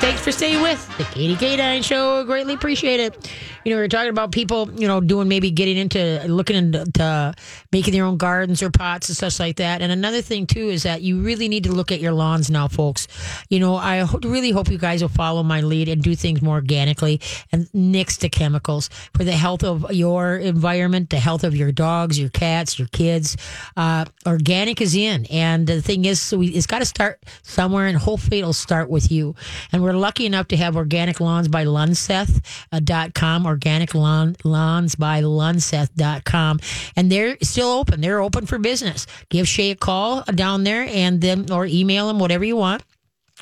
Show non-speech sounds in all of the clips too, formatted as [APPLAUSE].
thanks for staying with the Katie K9 show. Greatly appreciate it. You know, we are talking about people, you know, doing maybe getting into looking into making their own gardens or pots and stuff like that. And another thing, too, is that you really need to look at your lawns now, folks. You know, I ho- really hope you guys will follow my lead and do things more organically and nix the chemicals for the health of your environment, the health of your dogs, your cats, your kids. Uh, organic is in. And the thing is, so we, it's got to start somewhere, and hopefully it'll start with you. And we're lucky enough to have Organic Lawns by Lunseth.com, uh, Organic Lawn, Lawns by Lunseth.com. And they're still open. They're open for business. Give Shay a call down there and then, or email them, whatever you want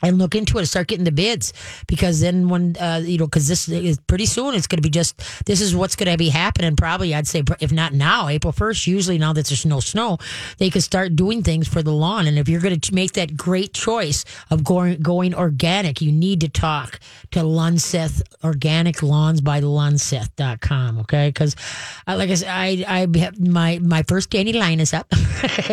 and look into it and start getting the bids. Because then when uh, you know because this is pretty soon it's going to be just this is what's going to be happening. Probably i'd say if not now april 1st usually now that there's no snow they can start doing things for the lawn. And if you're going to make that great choice of going going organic you need to talk to lunseth organic lawns by lunseth.com okay? Because uh, like i said i i have my my first line is up [LAUGHS]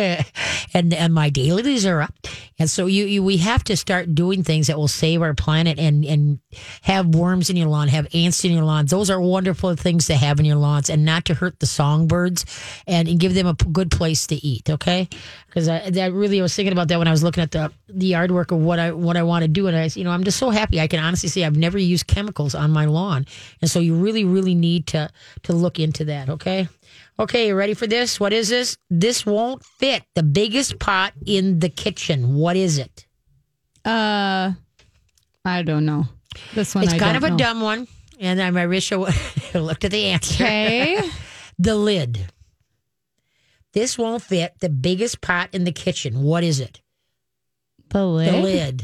and and my dailies are up. And so you, you we have to start doing things that will save our planet and and have worms in your lawn, have ants in your lawn. Those are wonderful things to have in your lawns, and not to hurt the songbirds, and, and give them a good place to eat. Okay, because I that really I was thinking about that when I was looking at the the yard work of what I what I want to do, and I you know I'm just so happy I can honestly say I've never used chemicals on my lawn, and so you really really need to to look into that. Okay. Okay, you ready for this? What is this? This won't fit the biggest pot in the kitchen. What is it? Uh, I don't know. This one, It's I kind of a know. dumb one, and I I wish I [LAUGHS] looked at the answer. Okay. [LAUGHS] the lid. This won't fit the biggest pot in the kitchen. What is it? The lid. The lid.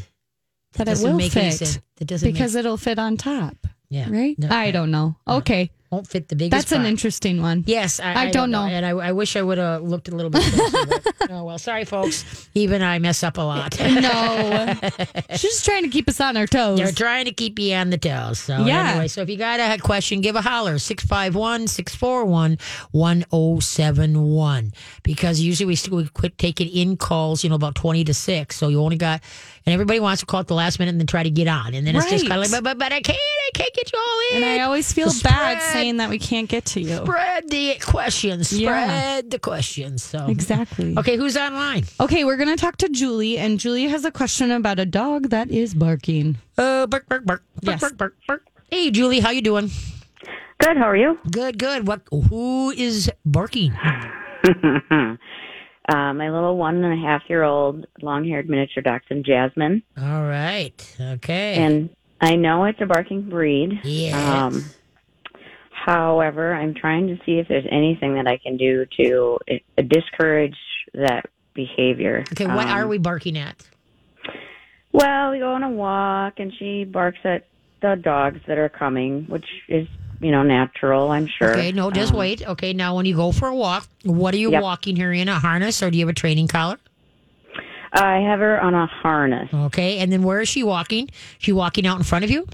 But it doesn't will make any fit sense. It doesn't because make, it'll fit on top, yeah, right? No, I don't know. Okay, won't fit the biggest. that's an interesting one. Yes, I, I don't know. and I, I wish I would have looked a little bit. Closer, but, [LAUGHS] oh well, sorry, folks. Even I mess up a lot. [LAUGHS] No, [LAUGHS] she's just trying to keep us on our toes. They're trying to keep you on the toes. So Yeah. anyway, so if you got a question, give a holler 651 641 1071. Because usually we, we quit taking in calls, you know, about 20 to 6. So you only got, and everybody wants to call at the last minute and then try to get on. And then it's just kind of like, but, but, but I can't, I can't get you all in. and I always feel So bad spread- saying that we can't get to you. Spread the questions. Spread Yeah. the questions. So Exactly. Okay, who's online? Okay, we're going to talk to Julie, and Julie has a question about a dog that is barking. Uh, bark, bark, bark, bark, Yes. bark, bark, bark. Hey, Julie, how you doing? Good. How are you? Good, good. What? Who is barking? [LAUGHS] uh, my little one and a half year old long haired miniature dachshund, Jasmine. All right. Okay. And I know it's a barking breed. Yes. Um, however, I'm trying to see if there's anything that I can do to uh, discourage that behavior. okay, what Um, are we barking at? Well, we go on a walk and she barks at the dogs that are coming, which is, you know, natural, I'm sure. Okay, no, just Um, wait. Okay, now when you go for a walk, what are you Yep. walking her in? A harness or do you have a training collar? I have her on a harness. Okay, and then where is she walking? Is She walking out in front of you?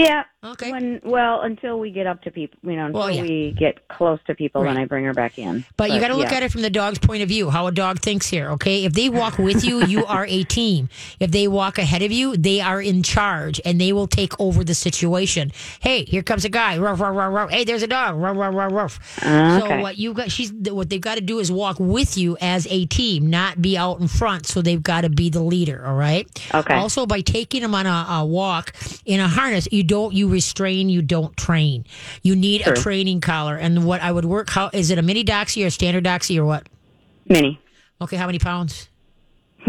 Yeah. Okay. When well, until we get up to people, you know, until Well, yeah. we get close to people, then I bring her back in. But, you got to look yeah. at it from the dog's point of view, how a dog thinks here, okay? If they walk with you, you are a team. If they walk ahead of you, they are in charge and they will take over the situation. Hey, here comes a guy. Ruff, ruff, ruff, ruff. Hey, there's a dog. Ruff, ruff, ruff, ruff. So okay. what you got she's what they've got to do is walk with you as a team, not be out in front. So they've got to be the leader, all right? Okay. Also by taking them on a, a walk in a harness, you don't you restrain, you don't train. You need a training collar. And what I would work how is it a mini doxy or a standard doxy or what? Mini Okay, how many pounds?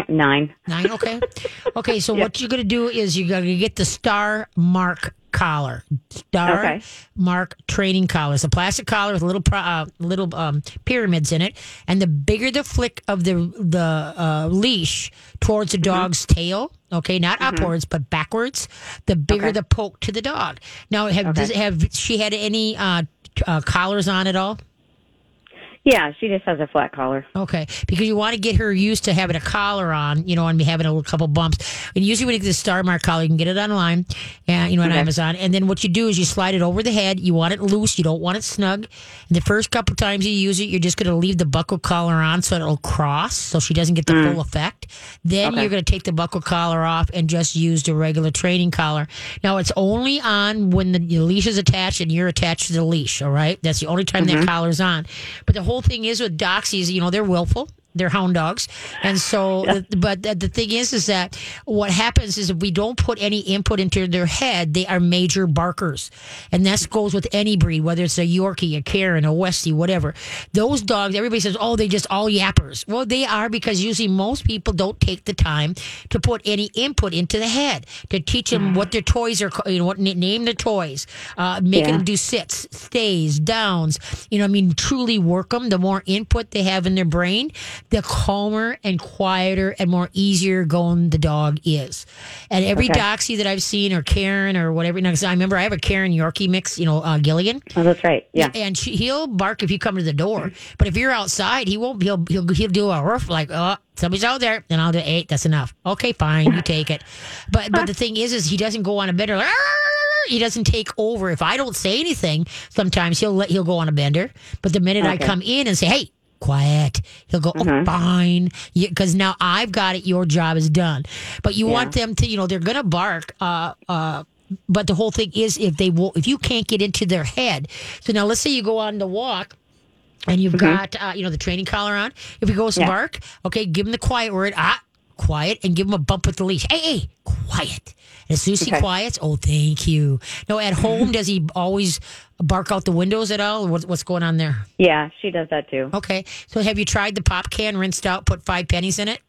nine. Nine. Okay. [LAUGHS] Okay. So what you're gonna do is you're gonna get the Star Mark collar, Star Okay. Mark training collar. It's a plastic collar with little uh, little um, pyramids in it, and the bigger the flick of the the uh, leash towards the Mm-hmm. dog's tail. Okay, not upwards but backwards. The bigger Okay. the poke to the dog. Now, have does, have she had any uh, uh, collars on at all? Yeah, she just has a flat collar. Okay, because you want to get her used to having a collar on, you know, and be having a little couple bumps. And usually when you get the Star Mark collar, you can get it online, and you know, on Okay. Amazon. And then what you do is you slide it over the head. You want it loose. You don't want it snug. And the first couple times you use it, you're just going to leave the buckle collar on so it'll cross, so she doesn't get the mm. full effect. Then Okay. you're going to take the buckle collar off and just use the regular training collar. Now it's only on when the, leash is attached and you're attached to the leash. All right, that's the only time that mm-hmm. collar's on. But the whole thing is with doxies, you know, they're willful. They're hound dogs, and so. [LAUGHS] But the, the thing is, is that what happens is if we don't put any input into their head, they are major barkers, and that goes with any breed, whether it's a Yorkie, a Cairn, a Westie, whatever. Those dogs, everybody says, oh, they just all yappers. Well, they are because usually most people don't take the time to put any input into the head to teach them what their toys are, you know, what name the toys, uh, making Yeah. them do sits, stays, downs. You know, I mean, truly work them. The more input they have in their brain, the calmer and quieter and more easier going the dog is. And every Okay. doxie that I've seen, or Cairn, or whatever, you know, I remember I have a Cairn Yorkie mix, you know, uh, Gilligan. Oh, that's right. Yeah. And she, he'll bark if you come to the door. But if you're outside, he won't. He'll he'll he'll do a roof like, oh, somebody's out there. Then I'll do eight. That's enough. Okay, fine, you take it. But but the thing is, is he doesn't go on a bender. Like, "Arr!" he doesn't take over. If I don't say anything, sometimes he'll let he'll go on a bender. But the minute I come in and say, hey. Quiet. He'll go, oh, fine. Because now I've got it. Your job is done. But you want them to, you know, they're going to bark. Uh, uh, but the whole thing is if they will, if you can't get into their head. So now let's say you go on the walk and you've got uh, you know the training collar on. If he goes Mm-hmm. Yeah. bark, okay, give him the quiet word, ah, quiet, and give him a bump with the leash. Hey, hey, quiet. And as soon as he Okay. quiets, oh, thank you. No, at home, does he always bark out the windows at all? Or what's, going on there? Yeah, she does that too. Okay, so have you tried the pop can, rinsed out, put five pennies in it?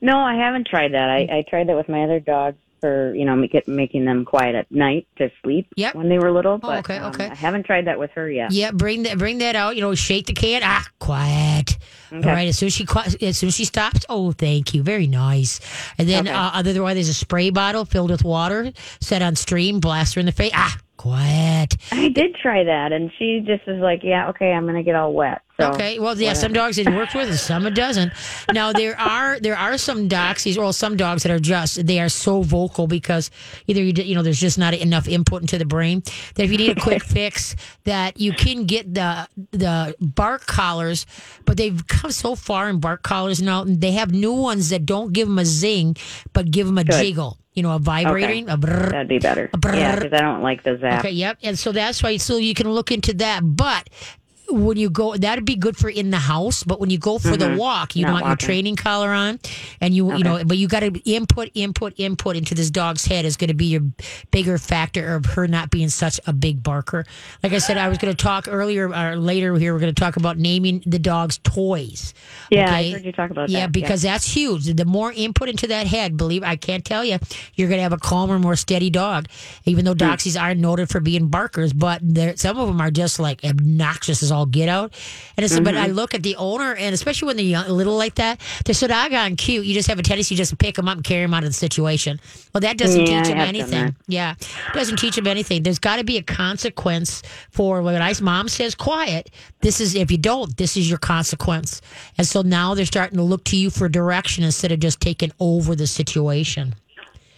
No, I haven't tried that. I, I tried that with my other dogs for you know make it, making them quiet at night to sleep Yep. when they were little. But okay, um, okay. I haven't tried that with her yet. Yeah, bring that bring that out. You know, shake the can. Ah, quiet. All right. As soon as she as soon as she stops, oh, thank you, very nice. And then Okay. uh, otherwise, there's a spray bottle filled with water, set on stream, blast her in the face. Ah, quiet. I did try that, and she just is like, "Yeah, okay, I'm gonna get all wet." So Okay. Well, yeah, some dogs it works with, and some it doesn't. Now there are there are some doxies, or some dogs that are just they are so vocal because either you you know there's just not enough input into the brain that if you need a quick [LAUGHS] fix, that you can get the the bark collars, but they've come so far in bark collars now. and They have new ones that don't give them a zing, but give them a Good. jiggle. You know, a vibrating, a brrr. that'd be better. Yeah, because I don't like the zap. Okay, yep. And so that's why, so you can look into that. But when you go, that'd be good for in the house. But when you go for the walk, you Mm-hmm. Not want your training collar on, and you, you know, but you got to input, input, input into this dog's head is going to be your bigger factor of her not being such a big barker. Like I said, I was going to talk earlier or later here. We're going to talk about naming the dog's toys. Yeah, okay? I heard you talk about Yeah, that. because that's huge. The more input into that head, believe I can't tell you, you're going to have a calmer, more steady dog. Even though doxies are noted for being barkers, but some of them are just like obnoxious as all get out. And it's but I Mm-hmm. look at the owner, and especially when they're young, little like that, they're so doggone cute. You just have a tendency just to pick them up and carry them out of the situation. Well, that doesn't Yeah, teach them anything. that. Yeah, doesn't teach them anything. There's got to be a consequence for when I mom says quiet. This is if you don't, this is your consequence. And so now they're starting to look to you for direction instead of just taking over the situation.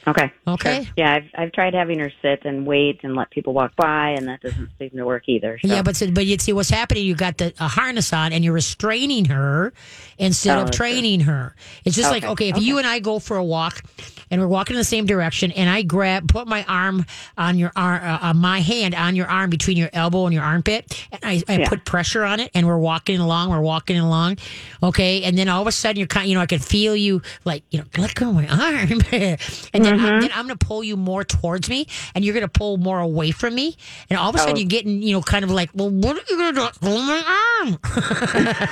Okay. Okay. Sure. Yeah, I've I've tried having her sit and wait and let people walk by, and that doesn't seem to work either. So. Yeah, but but you see what's happening. You got the a harness on, and you're restraining her instead Oh, of that's true. training her. It's just like Okay, okay, if okay. you and I go for a walk, and we're walking in the same direction, and I grab, put my arm on your arm, uh, on my hand on your arm between your elbow and your armpit, and I, I Yeah. put pressure on it, and we're walking along, we're walking along, okay, and then all of a sudden you're kind, of, you know, I can feel you like you know, let go of my [LAUGHS] arm, and then Mm-hmm. I, then I'm gonna pull you more towards me, and you're gonna pull more away from me, and all of a sudden Oh. you're getting, you know, kind of like, well, what are you gonna do? Pull my arm. [LAUGHS]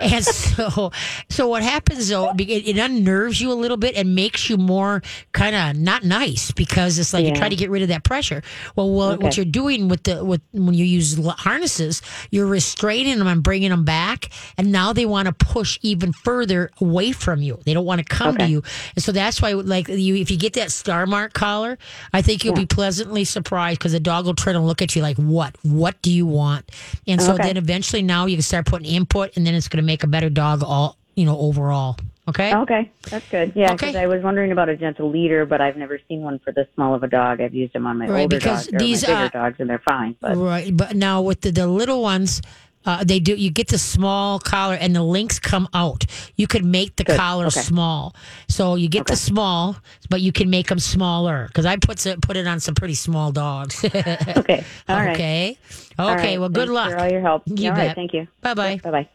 and [LAUGHS] so, so what happens though? It, it unnerves you a little bit and makes you more kind of not nice because it's like you Yeah. try to get rid of that pressure. Well, what, what you're doing with the with when you use harnesses, you're restraining them and bringing them back, and now they want to push even further away from you. They don't want to come to you, and so that's why, like you, if you get that star mark collar, I think you'll be pleasantly surprised because the dog will turn and look at you like, "What? What do you want?" And so Okay. then eventually, now you can start putting input, and then it's going to make a better dog all you know overall. Okay. Okay, that's good. Yeah, because Okay. I was wondering about a gentle leader, but I've never seen one for this small of a dog. I've used them on my Right, older because dogs or these, my bigger uh, dogs, and they're fine. But Right, but now with the, the little ones, uh, they do. You get the small collar, and the links come out. You could make the Good, collar okay. small, so you get the small, but you can make them smaller. Because I put some, put it on some pretty small dogs. [LAUGHS] okay, all right. okay, All okay. right. Well, good Thanks luck. for all your help. You all bet. right, thank you. Bye bye. Bye bye.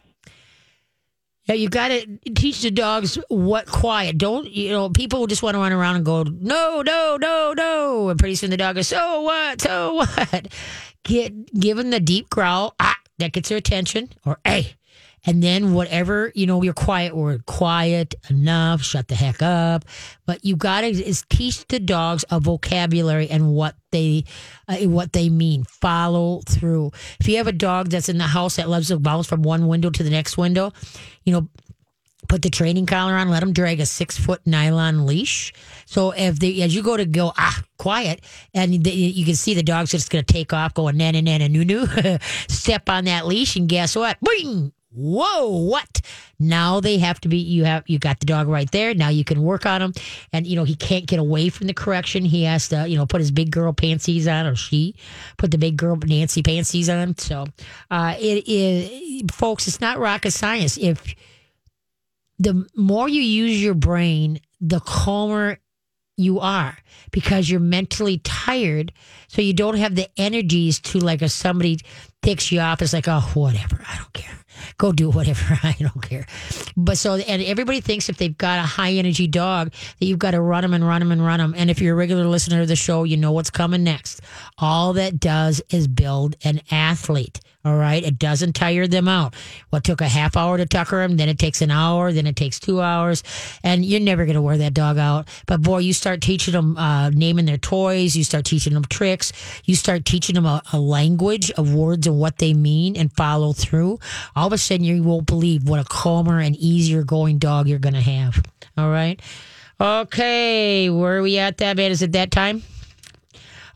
Yeah, you got to teach the dogs what quiet. Don't you know? People just want to run around and go, no, no, no, no, and pretty soon the dog goes, so what, so what? Get give them the deep growl. Ah, that gets their attention. Or hey, and then whatever you know, your quiet word, quiet enough, shut the heck up. But you got to is teach the dogs a vocabulary and what they uh, what they mean. Follow through. If you have a dog that's in the house that loves to bounce from one window to the next window, you know, put the training collar on, let them drag a six foot nylon leash. So if they, as you go to go, ah, quiet, and the, you can see the dog's just going to take off going nana nana noo noo, [LAUGHS] step on that leash, and guess what? Boing! Whoa, what? Now they have to be, you have, you got the dog right there. Now you can work on him. And, you know, he can't get away from the correction. He has to, you know, put his big girl panties on, or she put the big girl Nancy panties on. So, uh, it is, folks, it's not rocket science. If, the more you use your brain, the calmer you are because you're mentally tired. So you don't have the energies to like if somebody takes you off, it's like, oh, whatever. I don't care. Go do [LAUGHS] whatever. [LAUGHS] I don't care. But so, and everybody thinks if they've got a high energy dog that you've got to run them and run them and run them. And if you're a regular listener to the show, you know what's coming next. All that does is build an athlete. All right. It doesn't tire them out. What took a half hour to tucker them, then it takes an hour, then it takes two hours. And you're never going to wear that dog out. But boy, you start teaching them, uh, naming their toys. You start teaching them tricks. You start teaching them a, a language of words and what they mean and follow through. All of a sudden, you won't believe what a calmer and easier going dog you're going to have. All right. Okay. Where are we at that, man? Is it that time?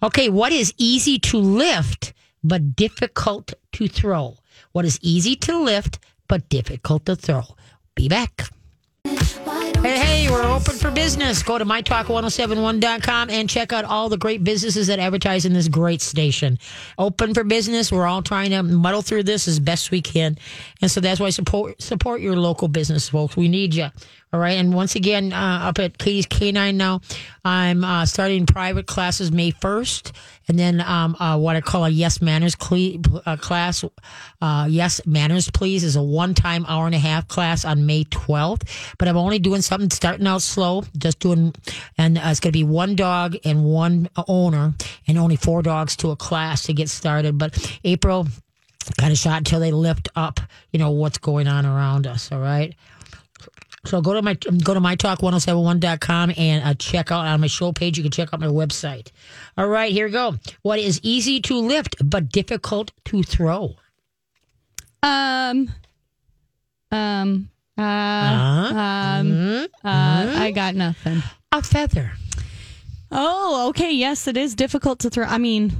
Okay, what is easy to lift but difficult to throw? What is easy to lift but difficult to throw? Be back. Hey, hey, we're open for business. Go to mytalk1071.com and check out all the great businesses that advertise in this great station. Open for business. We're all trying to muddle through this as best we can. And so that's why support support your local business, folks. We need you. All right. And once again, uh, up at Katie's K9 now, I'm uh, starting private classes May 1st. And then um, uh, what I call a Yes Manners cle- uh, class. Uh, yes Manners, please, is a one time hour and a half class on May 12th. But I'm only doing something starting out slow, just doing, and uh, it's going to be one dog and one owner, and only four dogs to a class to get started. But April, kind of shot until they lift up, you know, what's going on around us. All right. So go to my go to mytalk1071.com and uh, check out on my show page. You can check out my website. All right, here we go. What is easy to lift but difficult to throw? Um, um, uh, Uh-huh. um, Mhm. uh, I got nothing. A feather. Oh, okay. Yes, it is difficult to throw. I mean,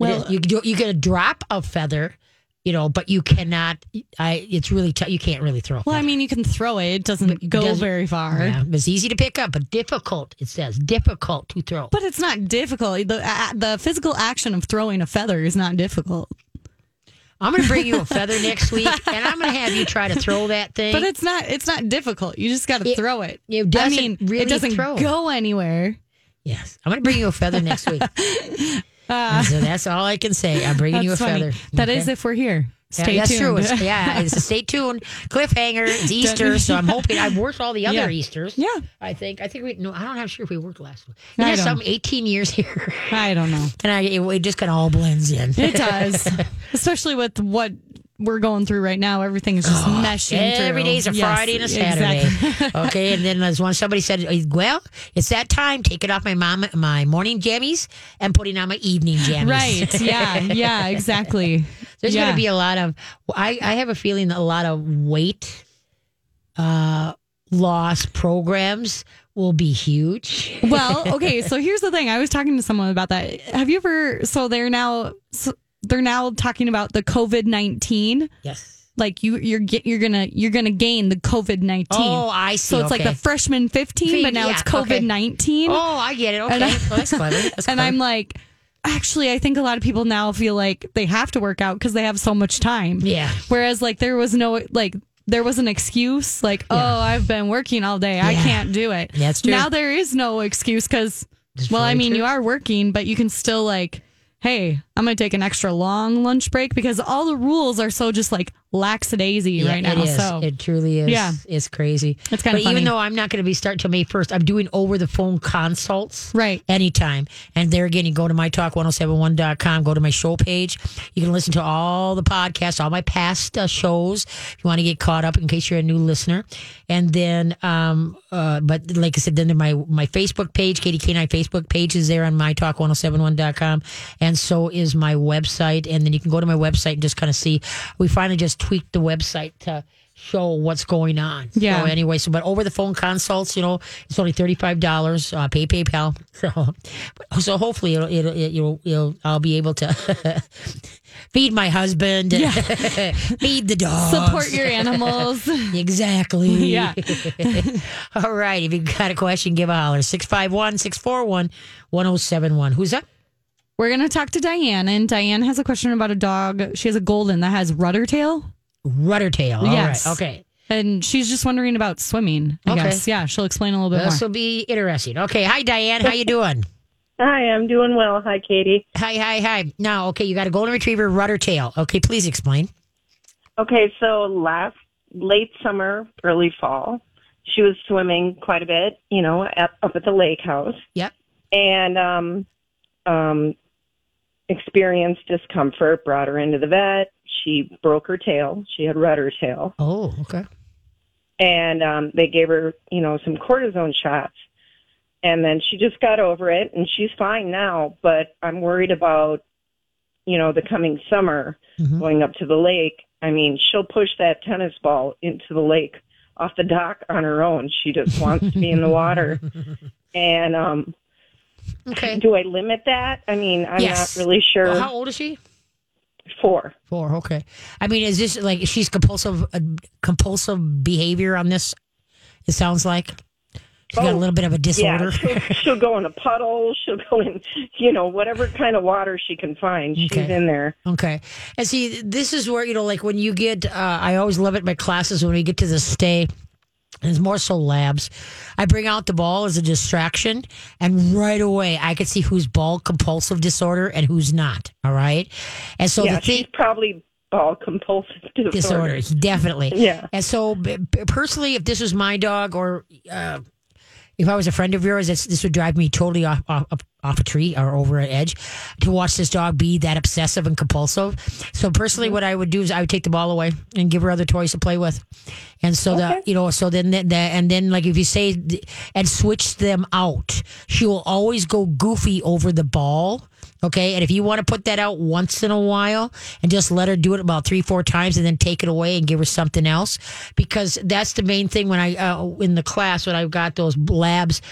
Well, well, you you get a drop of feather, you know, but you cannot. I it's really tough. You can't really throw. well, I mean, you can throw it. It doesn't go doesn't- very far. Yeah, it's easy to pick up, but difficult. It says difficult to throw. But it's not difficult. The uh, the physical action of throwing a feather is not difficult. I'm going to bring you a [LAUGHS] feather next week, and I'm going to have you try to throw that thing. But it's not it's not difficult. You just got to throw it. it I doesn't mean, really it doesn't throw. go anywhere. Yes, I'm going to bring you a feather next week. [LAUGHS] Ah. so that's all I can say. I'm bringing you a funny. feather. That Okay? is if we're here. Yeah, Stay that's tuned. true. It's, yeah, it's a stay tuned cliffhanger. It's Easter, so I'm hoping I've worked all the [LAUGHS] other Yeah. Easters. Yeah. I think. I think we. No, I don't. have sure if we worked last one. You know, some 18 years here, I don't know. [LAUGHS] and I it, it just kind of all blends in. It does, [LAUGHS] especially with what we're going through right now. Everything is just meshing. Every through. day's a Yes, Friday and a Saturday. exactly. [LAUGHS] okay, and then as one somebody said, "Well, it's that time. Taking off my mom my morning jammies and putting on my evening jammies." right. Yeah. Yeah. [LAUGHS] Exactly. There's yeah. going to be a lot of. I I have a feeling that a lot of weight uh, loss programs will be huge. well, [LAUGHS] okay. So here's the thing. I was talking to someone about that. Have you ever? So they're now. So they're now talking about the COVID nineteen. Yes. Like you, you're get, you're gonna you're gonna gain the COVID nineteen. Oh, I see. So it's like the freshman 15, but now Yeah, it's. COVID 19. Oh, I get it. Okay, And I- well, that's clever. [LAUGHS] That's and clever. I'm like, actually, I think a lot of people now feel like they have to work out because they have so much time. Yeah. Whereas, like, there was no, like, there was an excuse, like, oh, I've been working all day. I can't do it. That's true. Now there is no excuse because, well, I mean, true. you are working, but you can still, like, hey, I'm going to take an extra long lunch break because all the rules are so just like lackadaisy Yeah, right now. It is. So it truly is. Yeah. it's crazy. It's But funny. even though I'm not going to be starting till May 1st, I'm doing over the phone consults. Right. Anytime. And there again, you go to my mytalk1071.com, go to my show page. You can listen to all the podcasts, all my past uh, shows if you want to get caught up in case you're a new listener. And then, um, uh, but like I said, then my, my Facebook page, Katie K9 Facebook page is there on mytalk1071.com. And so is my website. And then you can go to my website and just kind of see. We finally just tweaked the website to show what's going on. Yeah. So anyway, so but over the phone consults, you know, it's only thirty five dollars. Uh, pay PayPal. [LAUGHS] So, so hopefully it'll it'll, it'll, it'll I'll be able to [LAUGHS] feed my husband, [LAUGHS] feed the dog, support your animals. Exactly. Yeah. All right. If you got a question, give a holler. 651 641 1071. Who's up? We're going to talk to Diane, and Diane has a question about a dog. She has a golden that has rudder tail, Rudder tail. Yes. right. Okay. and she's just wondering about swimming. I Okay. guess. Yeah, she'll explain a little bit This more. will be interesting. Okay. Hi, Diane. How you doing? [LAUGHS] Hi, I'm doing well. Hi, Katie. hi, hi, hi. Now, okay, you got a golden retriever rudder tail. Okay, please explain. Okay, so last late summer, early fall, she was swimming quite a bit, you know, at, up at the lake house, Yep. and um, um, experienced discomfort. Brought her into the vet. She broke her tail. She had rudder tail, Oh, okay. and um, they gave her, you know, some cortisone shots. And then she just got over it, and she's fine now. But I'm worried about, you know, the coming summer. Mhm. going up to the lake. I mean, she'll push that tennis ball into the lake off the dock on her own. She just [LAUGHS] wants to be in the water. And um Okay. do I limit that? I mean, I'm Yes. not really sure. Well, how old is she? Four. Four. Okay. I mean, is this like she's compulsive, uh, compulsive behavior on this? It sounds like she's got a Oh, little bit of a disorder. Yeah, she'll, [LAUGHS] she'll go in a puddle. She'll go in, you know, whatever kind of water she can find. She's Okay. in there. Okay. And see, this is where, you know, like when you get, uh, I always love it in my classes when we get to the stay. And it's more so labs. I bring out the ball as a distraction, and right away I can see who's ball compulsive disorder and who's not. All right. And so yeah, the thing, probably ball compulsive [LAUGHS] disorder. disorder definitely Yeah. and so personally if this was my dog or uh, if i was a friend of yours this, this would drive me totally off, off off a tree or over an edge to watch this dog be that obsessive and compulsive. So personally mm-hmm. what i would do is i would take the ball away and give her other toys to play with. And so that you know so then the, the, and then like if you say and switch them out she will always go goofy over the ball Okay. And if you want to put that out once in a while and just let her do it about three, four times and then take it away and give her something else, because that's the main thing when I, uh, in the class, when I've got those labs,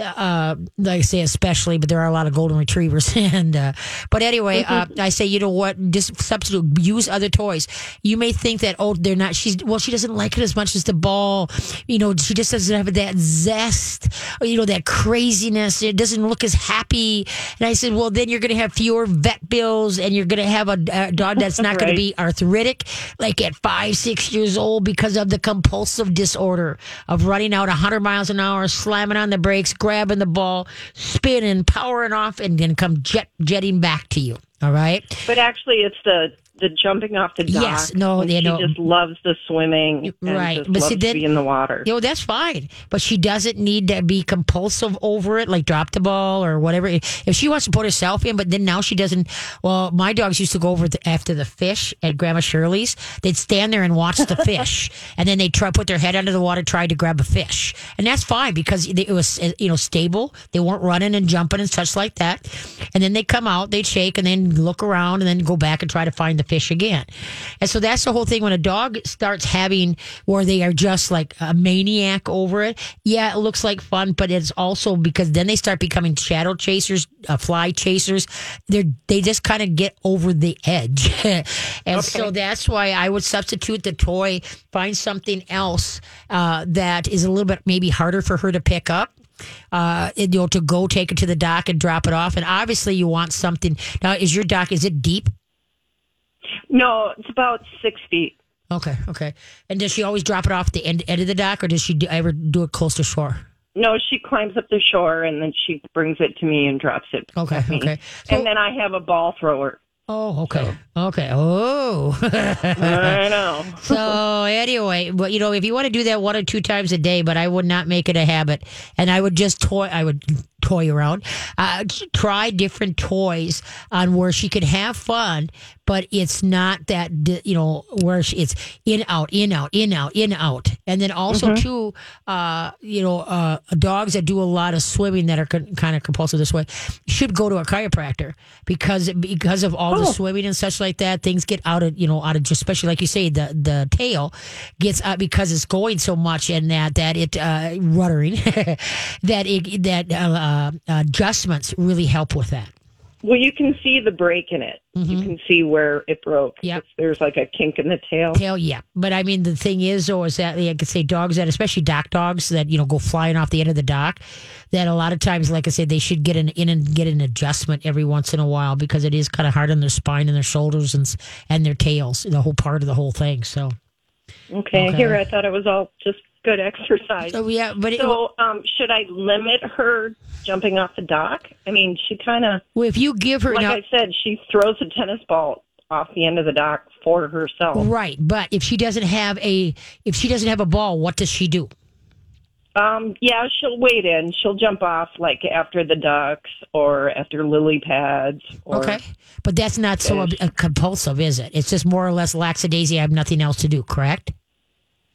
uh, like I say, especially, but there are a lot of golden retrievers. [LAUGHS] and, uh, but anyway, uh, I say, you know what? Just substitute, use other toys. You may think that, oh, they're not, she's, well, she doesn't like it as much as the ball. You know, she just doesn't have that zest, or, you know, that craziness. It doesn't look as happy. And I said, well, then you're going to have fewer vet bills and you're going to have a, a dog that's not going to be arthritic like at five, six years old because of the compulsive disorder of running out 100 miles an hour, slamming on the brakes, grabbing the ball, spinning, powering off, and then come jet jetting back to you. All right. But actually, it's the the jumping off the dock. Yes, no, they she know- just loves the swimming. and Right, but to be in the water. You know, that's fine. But she doesn't need to be compulsive over it, like drop the ball or whatever. If she wants to put herself in, but then now she doesn't. Well, my dogs used to go over the, after the fish at Grandma Shirley's. They'd stand there and watch the fish. [LAUGHS] And then they'd try put their head under the water, try to grab a fish. And that's fine because it was, you know, stable. They weren't running and jumping and such like that. And then they come out, they'd shake and then look around and then go back and try to find the fish again. And so that's the whole thing. When a dog starts having where they are just like a maniac over it, yeah, it looks like fun, but it's also because then they start becoming shadow chasers, uh, fly chasers. They're they just kind of get over the edge, [LAUGHS] and so that's why I would substitute the toy, find something else uh, that is a little bit maybe harder for her to pick up uh, you know, to go take it to the dock and drop it off. And obviously, you want something. Now, is your dock is it deep? No, it's about six feet. Okay, okay. And does she always drop it off the end, end of the dock, or does she do, ever do it close to shore? No, she climbs up the shore and then she brings it to me and drops it. Okay, okay. So- and then I have a ball thrower. Oh, okay, okay. Oh, I [LAUGHS] know. so anyway, but you know, if you want to do that one or two times a day, but I would not make it a habit, and I would just toy. I would toy around, uh, try different toys on where she could have fun, but it's not that you know where she, it's in out in out in out in out, and then also too, uh, you know, uh, dogs that do a lot of swimming that are con- kind of compulsive this way should go to a chiropractor because because of all the swimming and such like that, things get out of you know out of just especially like you say the the tail gets out because it's going so much and that that it uh, ruddering [LAUGHS] that it that uh, adjustments really help with that. Well, you can see the break in it. You can see where it broke. Mm-hmm. It's- There's like a kink in the tail. Tail, yeah. But I mean, the thing is, though, is that like I could say dogs that, especially dock dogs that you know go flying off the end of the dock, that a lot of times, like I said, they should get an in and get an adjustment every once in a while because it is kind of hard on their spine and their shoulders and and their tails, the whole part of the whole thing. So, Okay, Okay. here I thought it was all just good exercise. so yeah, but it, So, um, should I limit her jumping off the dock? I mean, she kind of, well, if you give her like now, I said, she throws a tennis ball off the end of the dock for herself. right, but if she doesn't have a if she doesn't have a ball, what does she do? Um, yeah, she'll wait in. She'll jump off like after the ducks or after lily pads. Or, Okay, but that's not so uh, compulsive, is it? It's just more or less lackadaisy. I have nothing else to do. Correct.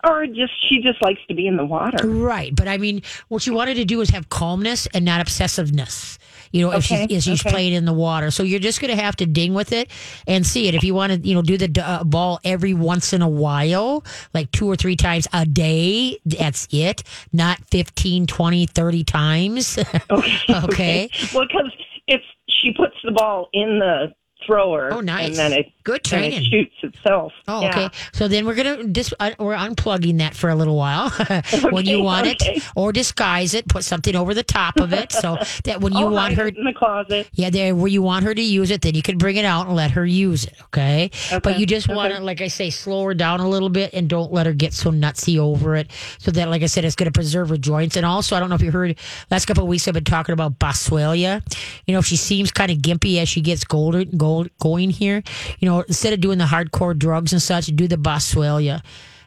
Or just she just likes to be in the water. Right, but I mean, what she wanted to do is have calmness and not obsessiveness. You know, if she's, if she's okay. playing in the water, so you're just going to have to ding with it and see it. If you want to, you know, do the uh, ball every once in a while, like two or three times a day, that's it. Not 15, 20, 30 times. [LAUGHS] Okay. Okay. Well, because if she puts the ball in the thrower, Oh, nice. and then it Good then it training. shoots itself. Oh, Yeah. okay. So then we're gonna dis- uh, we're unplugging that for a little while [LAUGHS] when you want okay. it, or disguise it, put something over the top of it, so [LAUGHS] that when you want her it in the closet. Yeah, there where you want her to use it, then you can bring it out and let her use it. Okay, but you just want okay. to, like I say, slow her down a little bit and don't let her get so nutsy over it. So that, like I said, it's going to preserve her joints. And also, I don't know if you heard last couple of weeks I've been talking about Boswellia. You know, if she seems kind of gimpy as she gets golden, gold, going here, you know, instead of doing the hardcore drugs and such, do the Boswellia.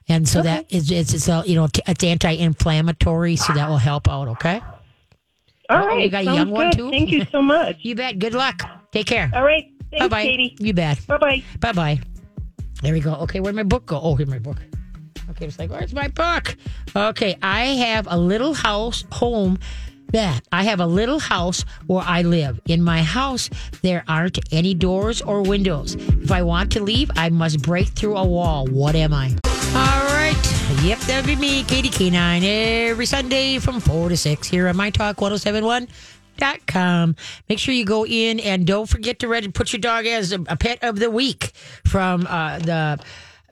And so that is it's, it's a, you know it's anti-inflammatory, so that will help out. Okay, All oh, right. Oh, right. you got a young one, too? Thank you so much. [LAUGHS] you bet. Good luck. Take care. All right. Bye bye. Katie. You bet. Bye bye. Bye bye. There we go. Okay, where'd my book go? Oh, here's my book. Okay, it's like, where's my book? Okay, I have a little house, home. That I have a little house where I live. In my house, there aren't any doors or windows. If I want to leave, I must break through a wall. What am I? All right. Yep, that'd be me, Katie K9, every Sunday from 4 to 6 here on My Talk 1071 dot com. Make sure you go in and don't forget to read put your dog as a, a pet of the week from uh, the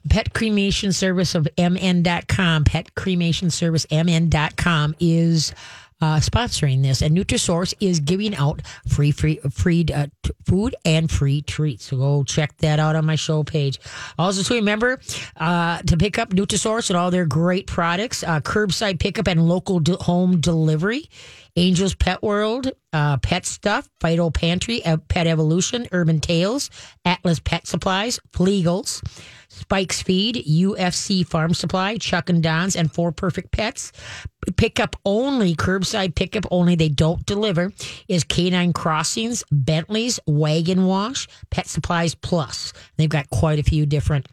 pet cremation service of mn.com. Pet cremation service mn.com is uh, sponsoring this, and Nutrisource is giving out free, free, free uh, t- food and free treats. So go check that out on my show page. Also, so remember uh, to pick up Nutrisource and all their great products, uh, curbside pickup and local de- home delivery. Angels Pet World, uh, Pet Stuff, Vital Pantry, Pet Evolution, Urban Tales, Atlas Pet Supplies, Flegels, Spike's Feed, UFC Farm Supply, Chuck and Don's, and Four Perfect Pets. Pickup only, curbside pickup only, they don't deliver, is Canine Crossings, Bentley's, Wagon Wash, Pet Supplies Plus. They've got quite a few different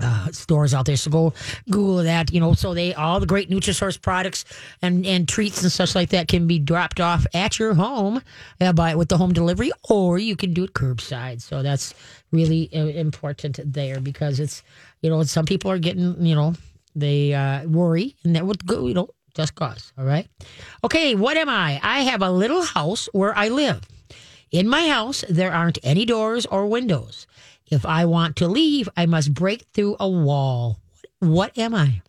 uh, stores out there. So go Google that. You know, so they all the great Nutrisource products and and treats and such like that can be dropped off at your home uh, by with the home delivery, or you can do it curbside. So that's really uh, important there because it's you know some people are getting you know they uh, worry and that would go you know just cause. All right. Okay. What am I? I have a little house where I live. In my house, there aren't any doors or windows. If I want to leave, I must break through a wall. What am I?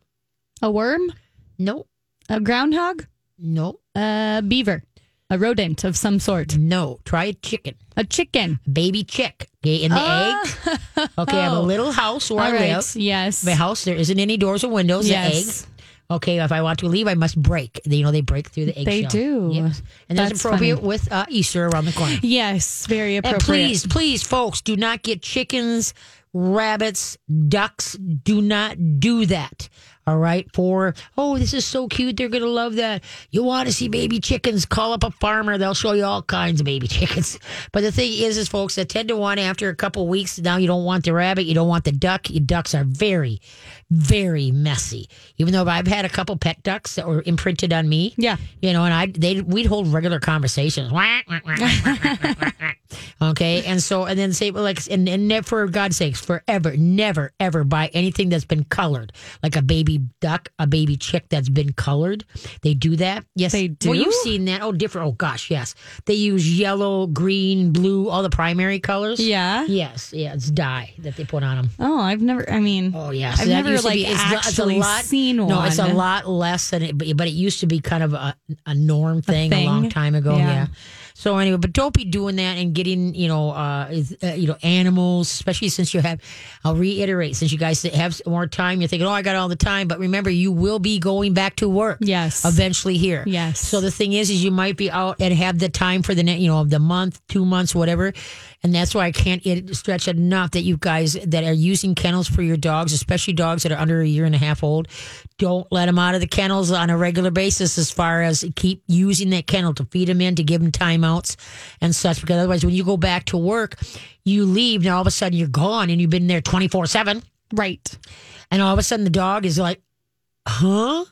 A worm, No, a groundhog, no, a beaver, a rodent of some sort, no. Try a chicken, a chicken. baby chick. Okay, in the oh. egg. [LAUGHS] Okay, I have a little house where All I right. live. Yes. My house, there isn't any doors or windows. The Yes. egg. Okay, if I want to leave, I must break. You know, they break through the egg. They do. Yes, and that's, That's appropriate funny. with uh, Easter around the corner. Yes. Very And appropriate. please, please, folks, do not get chickens, rabbits, ducks. Do not do that. All right. For, oh, this is so cute. They're going to love that. You want to see baby chickens? Call up a farmer. They'll show you all kinds of baby [LAUGHS] chickens. But the thing is, is folks, that 10 to 1 after a couple weeks, now you don't want the rabbit. You don't want the duck. Your ducks are very, very messy. Even though I've had a couple pet ducks that were imprinted on me. Yeah. You know, and I they we'd hold regular conversations. [LAUGHS] okay, and so and then say well, like and, and never, for God's sakes, forever, never, ever buy anything that's been colored, like a baby duck, a baby chick that's been colored. They do that. Yes, They do. Well, you've seen that. Oh, different. Oh gosh, yes. They use yellow, green, blue, all the primary colors. Yeah. Yes, yeah, it's dye that they put on them. Oh, I've never. I mean, Oh yeah, I've never, used to like, be- it's, a- it's actually a lot, seen No, it's a lot less than it, but, but it used to be kind of a, a norm thing a, thing? long time ago. Yeah. Yeah. So anyway, but don't be doing that and getting you know uh, is- uh you know animals, especially since you have. I'll reiterate, since you guys have more time, you're thinking, oh, I got all the time, but remember, you will be going back to work. Yes. Eventually here. Yes. So the thing is, is you might be out and have the time for the you know of the month, two months, whatever, and that's why I can't it- stretch enough that you guys that are using kennels for your dogs, especially dogs that are under a year and a half old, don't let them out of the kennels on a regular basis. As far as keep using that kennel to feed them in, to give them timeouts and such, because otherwise, when you go back to work, you leave, now all of a sudden you're gone, and you've been there twenty four seven, right. and all of a sudden the dog is like, huh.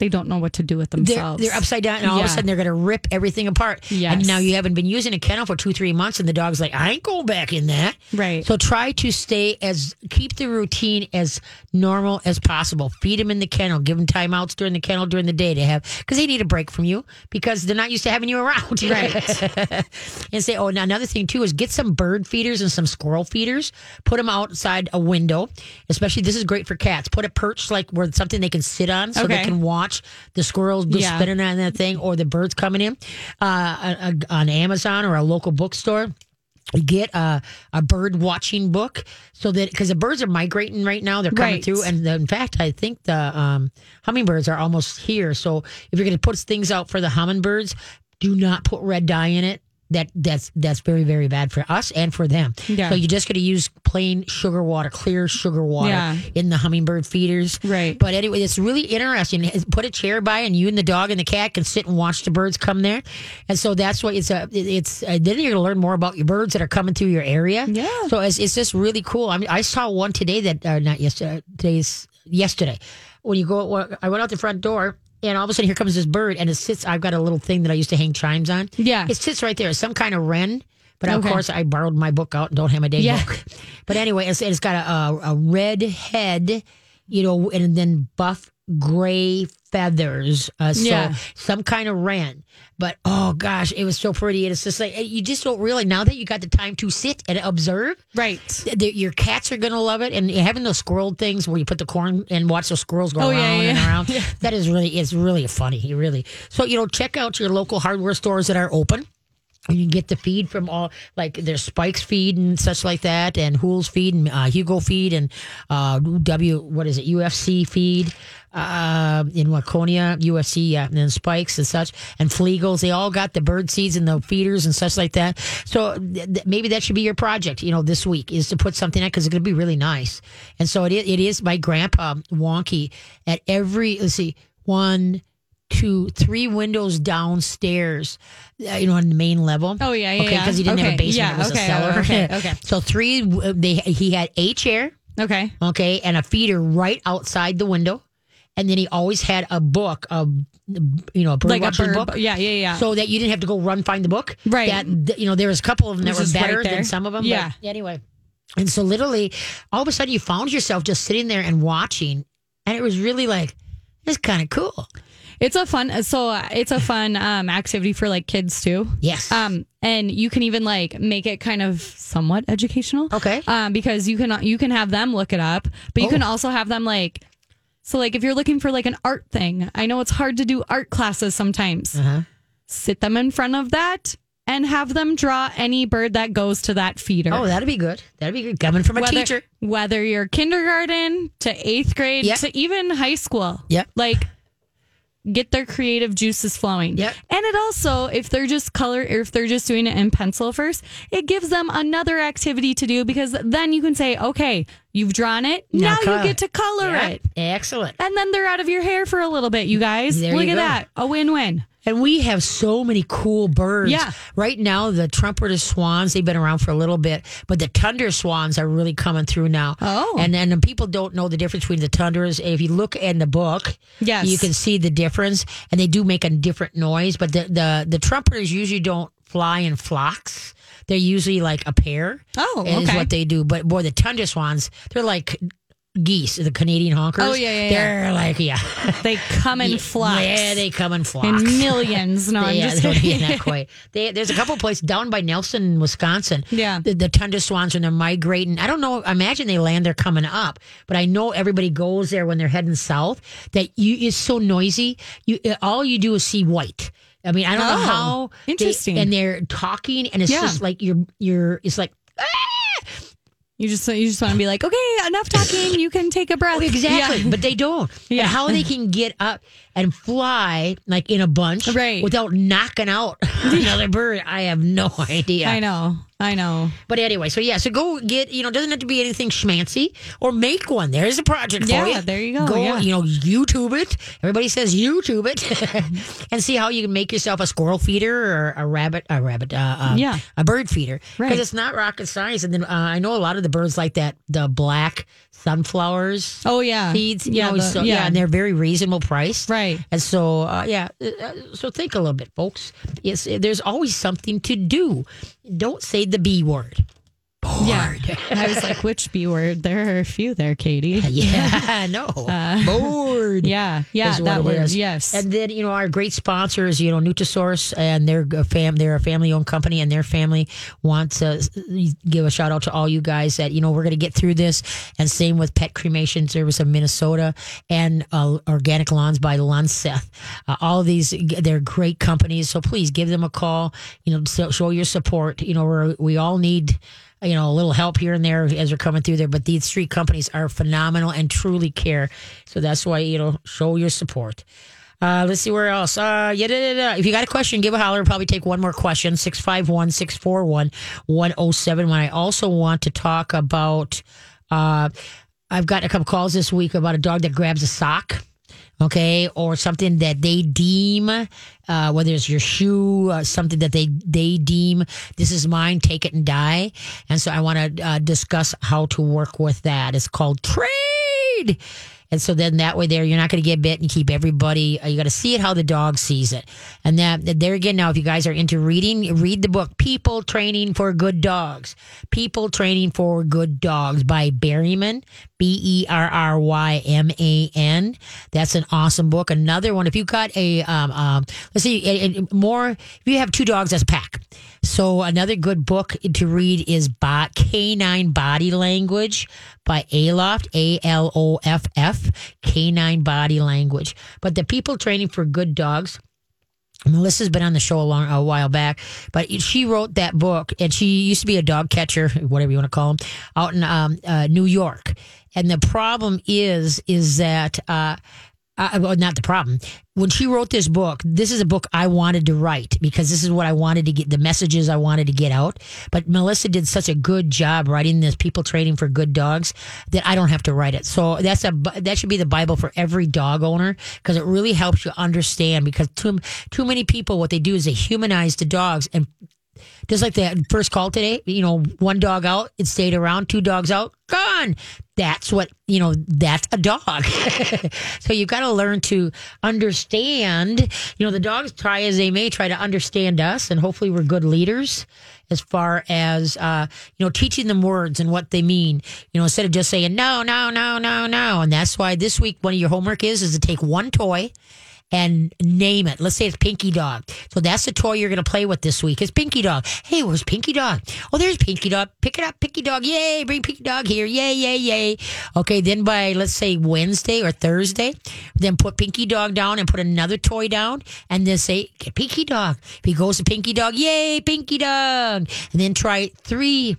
They don't know what to do with They're, themselves. they're upside down, and all of a sudden they're going to rip everything apart. Yes. And now you haven't been using a kennel for two, three months, and the dog's like, I ain't going back in that. Right. So try to stay as keep the routine as normal as possible. Feed them in the kennel. Give them timeouts during the kennel during the day to have because they need a break from you because they're not used to having you around. [LAUGHS] Right. [LAUGHS] and say, oh, now another thing too is get some bird feeders and some squirrel feeders. Put them outside a window. Especially this is great for cats. Put a perch like where something they can sit on so they can watch the squirrels just Yeah. spinning on that thing or the birds coming in uh, on Amazon or a local bookstore get a, a bird watching book so that because the birds are migrating right now they're coming Right. through and the, in fact i think the um, hummingbirds are almost here so if you're going to put things out for the hummingbirds do not put red dye in it that that's that's very very bad for us and for them Yeah. so you're just going to use plain sugar water clear sugar water Yeah. in the hummingbird feeders Right. but anyway it's really interesting put a chair by and you and the dog and the cat can sit and watch the birds come there and so that's what it's a it's uh, then you're going to learn more about your birds that are coming through your area Yeah. so it's, it's just really cool i mean i saw one today that uh, not yesterday today's yesterday when you go when i went out the front door and all of a sudden here comes this bird and it sits i've got a little thing that i used to hang chimes on Yeah. it sits right there It's some kind of wren but of course i borrowed my book out and don't have my day Yeah. book [LAUGHS] but anyway it's, it's got a, a, a red head you know and then buff gray feathers uh, so Yeah. some kind of wren But oh gosh, it was so pretty. And it's just like you just don't really now that you got the time to sit and observe. Right. th- th- your cats are gonna love it, and having those squirrel things where you put the corn and watch those squirrels go Oh, around yeah, and yeah. around. [LAUGHS] That is really it's really funny. You really so you know check out your local hardware stores that are open. You get the feed from all like there's Spikes feed and such like that, and Hool's feed and uh, Hugo feed and uh, W what is it UFC feed uh, in Waconia UFC yeah, and then Spikes and such and Flegels. They all got the bird seeds and the feeders and such like that. So th- th- maybe that should be your project. You know, this week is to put something out because it's going to be really nice. And so it is my grandpa Wonky at every let's see one two, three windows downstairs, uh, you know, on the main level. Oh, yeah, yeah, Okay, because he didn't have a basement; yeah, it was okay, a cellar. okay, okay. [LAUGHS] so three, they he had a chair, Okay. okay, and a feeder right outside the window, and then he always had a book, of. you know, a bird Like a bird. book. Yeah, yeah, yeah. So that you didn't have to go run find the book, Right. That you know, there was a couple of them that were just right better than some of them. Yeah. But anyway, and so literally, all of a sudden, you found yourself just sitting there and watching, and it was really like, it's kind of cool. It's a fun so it's a fun um activity for like kids too. Yes. Um and you can even like make it kind of somewhat educational. Okay. Um because you can you can have them look it up, but you Oh. can also have them like so like if you're looking for like an art thing, I know it's hard to do art classes sometimes. Uh-huh. Sit them in front of that and have them draw any bird that goes to that feeder. Oh, that'd be good. That'd be good. Coming from a whether, teacher. whether you're kindergarten to eighth grade Yep. to even high school. Yep. Like get their creative juices flowing. Yep. And it also, if they're just color if they're just doing it in pencil first, it gives them another activity to do because then you can say, okay, you've drawn it. Now, color. you get to color Yeah. it. Excellent. And then they're out of your hair for a little bit, you guys. There Look you at go. that. A win win. And we have so many cool birds. Yeah. Right now, the trumpeter swans, they've been around for a little bit, but the tundra swans are really coming through now. Oh. And then the people don't know the difference between the tundras. If you look in the book, Yes. you can see the difference. And they do make a different noise, but the, the, the trumpeters usually don't fly in flocks. They're usually like a pair. Oh, okay. Is what they do. But boy, the tundra swans, they're like geese, the Canadian honkers. Oh, yeah, yeah, yeah. They're like, yeah. [LAUGHS] They come in [LAUGHS] flocks. Yeah, they come in flocks. in millions. No, [LAUGHS] I'm yeah, just they don't that quite. They, there's a couple places down by Nelson, Wisconsin. Yeah. the, the tundra swans when they're migrating. I don't know. I imagine they land They're coming up, but I know everybody goes there when they're heading south. That you is so noisy. You uh, all you do is see white. I mean, I don't know Oh, how they- interesting. and they're talking, and it's Yeah. just like you're you're. It's like ah! You just you just want to be like, okay, enough talking. You can take a breath. Exactly, Yeah. but they don't. Yeah. And how they can get up and fly like in a bunch, Right. without knocking out [LAUGHS] another bird, I have no idea. I know. I know. But anyway, so yeah, so go get, you know, doesn't have to be anything schmancy or make one. There's a project for Yeah, you. there you go, Go, yeah. you know, YouTube it. Everybody says YouTube it [LAUGHS] and see how you can make yourself a squirrel feeder or a rabbit, a rabbit, uh, uh, Yeah. a bird feeder. Because Right. it's not rocket science. And then uh, I know a lot of the birds like that, the black sunflowers Oh yeah. seeds, you yeah, know, the- so, yeah. and they're very reasonable priced. Right. And so, uh, yeah, uh, so think a little bit, folks. Yes, there's always something to do. Don't say the B word. Bored. Yeah. I was like, which B word? There are a few there, Katie. [LAUGHS] Yeah, [LAUGHS] no. Bored. Yeah. Yeah. That word. is. Yes. And then, you know, our great sponsors, you know, Nutrisource and their a fam, they're a family owned company and their family wants to give a shout out to all you guys that, you know, we're going to get through this. And same with Pet Cremation Service of Minnesota and uh, Organic Lawns by Lunseth. Uh, all of these, they're great companies. So please give them a call, you know, so, show your support. You know, we're, we all need, you know, a little help here and there as we're coming through there. But these three companies are phenomenal and truly care. So that's why, you know, show your support. Uh, let's see where else. Uh, yeah. If you got a question, give a holler. Probably take one more question. 651 641 1071. I also want to talk about, uh, I've gotten a couple calls this week about a dog that grabs a sock okay, or something that they deem, uh, whether it's your shoe, uh, something that they they deem this is mine, take it and die. And so I want to uh, discuss how to work with that. It's called trade. And so then that way there, you're not going to get bit and keep everybody, uh, you got to see it how the dog sees it. And that there again, now, if you guys are into reading, read the book, People Training for Good Dogs. People Training for Good Dogs by Berryman, B E R R Y M A N. That's an awesome book. Another one, if you got a, um, um, let's see, a- a- more, if you have two dogs a pack. So another good book to read is Bo- Canine Body Language by Aloff, A L O F F, Canine Body Language. But the people training for good dogs, Melissa's been on the show a long a while back, but she wrote that book, and she used to be a dog catcher, whatever you want to call them, out in um, uh, New York. And the problem is, is that uh, uh, well, not the problem. When she wrote this book, this is a book I wanted to write because this is what I wanted to get the messages I wanted to get out. But Melissa did such a good job writing this people training for good dogs that I don't have to write it. So that's a that should be the Bible for every dog owner because it really helps you understand because too too many people what they do is they humanize the dogs and just like the first call today, you know, one dog out, it stayed around, two dogs out, gone. That's what, you know, that's a dog. [LAUGHS] so you've got to learn to understand, you know, the dogs try as they may try to understand us, and hopefully we're good leaders as far as, uh, you know, teaching them words and what they mean, you know, instead of just saying, no, no, no, no, no. And that's why this week, one of your homework is, is to take one toy and name it. Let's say it's Pinky Dog. So that's the toy you're going to play with this week. Is Pinky Dog. Hey, where's Pinky Dog? Oh, there's Pinky Dog. Pick it up, Pinky Dog. Yay, bring Pinky Dog here. Yay, yay, yay. Okay, then by let's say Wednesday or Thursday, then put Pinky Dog down and put another toy down and then say, get Pinky Dog. If he goes to Pinky Dog, yay, Pinky Dog. And then try three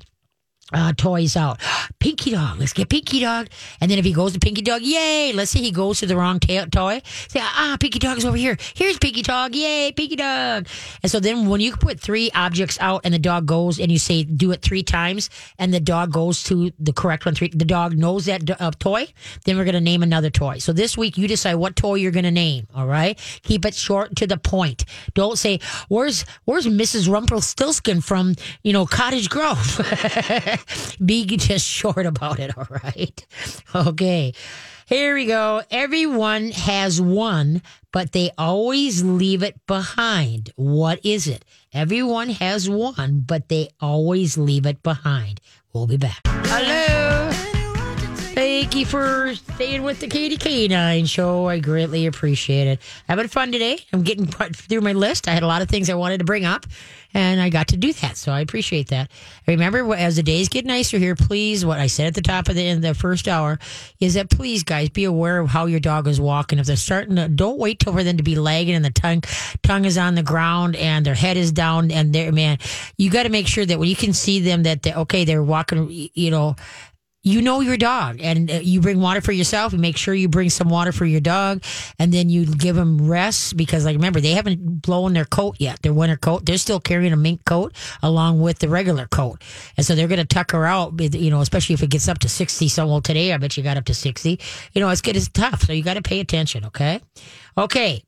uh, toys out. Pinky Dog, let's get Pinky Dog. And then if he goes to Pinky Dog, yay. Let's say he goes to the wrong ta- toy. Say, ah, Pinky Dog's over here. Here's Pinky Dog, yay, Pinky Dog. And so then when you put three objects out and the dog goes and you say, do it three times and the dog goes to the correct one, three, the dog knows that uh, toy, then we're to name another toy. So this week you decide what toy you're to name. All right. Keep it short to the point. Don't say, where's, where's Mrs. Rumpelstiltskin from, you know, Cottage Grove? [LAUGHS] [LAUGHS] Be just short about it, all right? Okay. Here we go. Everyone has one, but they always leave it behind. What is it? Everyone has one, but they always leave it behind. We'll be back. Hello. Thank you for staying with the Katie K9 show. I greatly appreciate it. Having fun today. I'm getting [LAUGHS] through my list. I had a lot of things I wanted to bring up, and I got to do that. So I appreciate that. Remember, as the days get nicer here, please, what I said at the top of the, in the first hour is that please, guys, be aware of how your dog is walking. If they're starting to, don't wait till for them to be lagging and the tongue, tongue is on the ground and their head is down and they're, man, you got to make sure that when you can see them that, they, okay, they're walking, you know, you know your dog and uh, you bring water for yourself. And make sure you bring some water for your dog and then you give them rest because like remember they haven't blown their coat yet. Their winter coat they're still carrying a mink coat along with the regular coat. And so they're going to tuck her out you know especially if it gets up to 60 so well today i bet you got up to 60 you know it's good it's tough so you got to pay attention okay? Okay.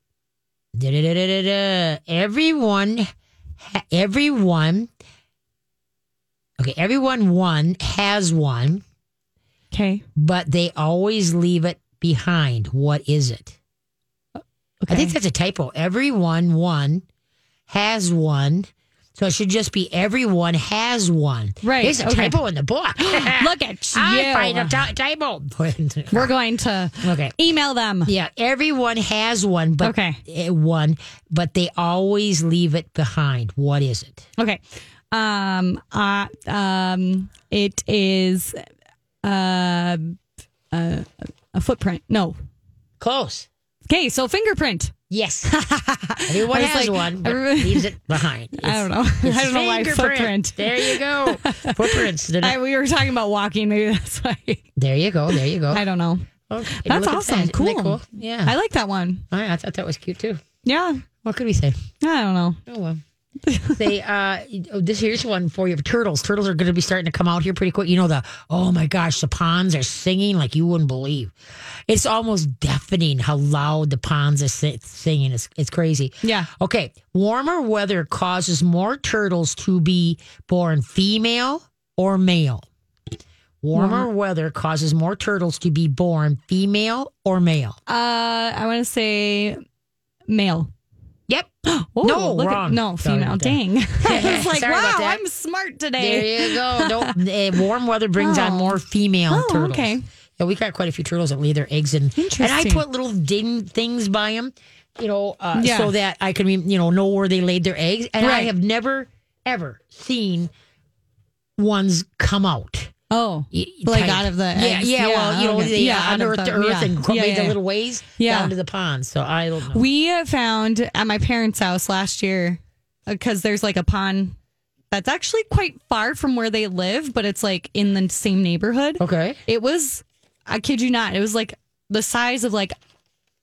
Da-da-da-da-da-da. everyone everyone okay everyone one has one Okay. but they always leave it behind. What is it? Okay. I think that's a typo. Everyone one has one. So it should just be everyone has one. Right, There's a okay. typo in the book. [GASPS] Look at [LAUGHS] I find a typo. [LAUGHS] We're going to okay. email them. Yeah, everyone has one, but Okay. eh, one, but they always leave it behind. What is it? Okay. Um. Uh. Um. It is. Uh. Uh. A footprint. No. Close. Okay. So fingerprint. Yes. [LAUGHS] Everyone has like, one, but everybody- leaves it [LAUGHS] behind. I don't know. [LAUGHS] It's I don't know why footprint. There you go. Footprints. Did I, we were talking about walking. Maybe that's why. There you go. There you go. I don't know. Okay. That's awesome. that. That Cool. Yeah. I like that one. I, I thought that was cute too. Yeah. What could we say? I don't know. Oh well. Say, uh, oh, this here's one for you. Turtles. Turtles are going to be starting to come out here pretty quick. You know the oh my gosh, the ponds are singing like you wouldn't believe. It's almost deafening how loud the ponds are si- singing. It's it's crazy. Yeah. Okay. Warmer weather causes more turtles to be born female or male. Warmer weather causes more turtles to be born female or male. Uh. I want to say male. Yep. [GASPS] Oh, No, look at- no, female. Dang. [LAUGHS] [LAUGHS] I was like, Sorry wow. I'm smart today. There you go. [LAUGHS] No, uh, warm weather brings on Oh. more female Oh, turtles. okay. Yeah, we got quite a few turtles that lay their eggs in. And I Interesting. put little ding things by them, you know, uh, Yeah. so that I can, you know, know where they laid their eggs. And I have never, ever seen ones come out. Oh, like out of the yeah, eggs? yeah, Well, you know, okay. they Yeah, uh, unearthed the, earth yeah. and Yeah, made yeah, the little ways Yeah. down to the pond. So I don't know. We uh, found at my parents' house last year because there's like a pond that's actually quite far from where they live, but it's like in the same neighborhood. okay. It was, I kid you not, it was like the size of like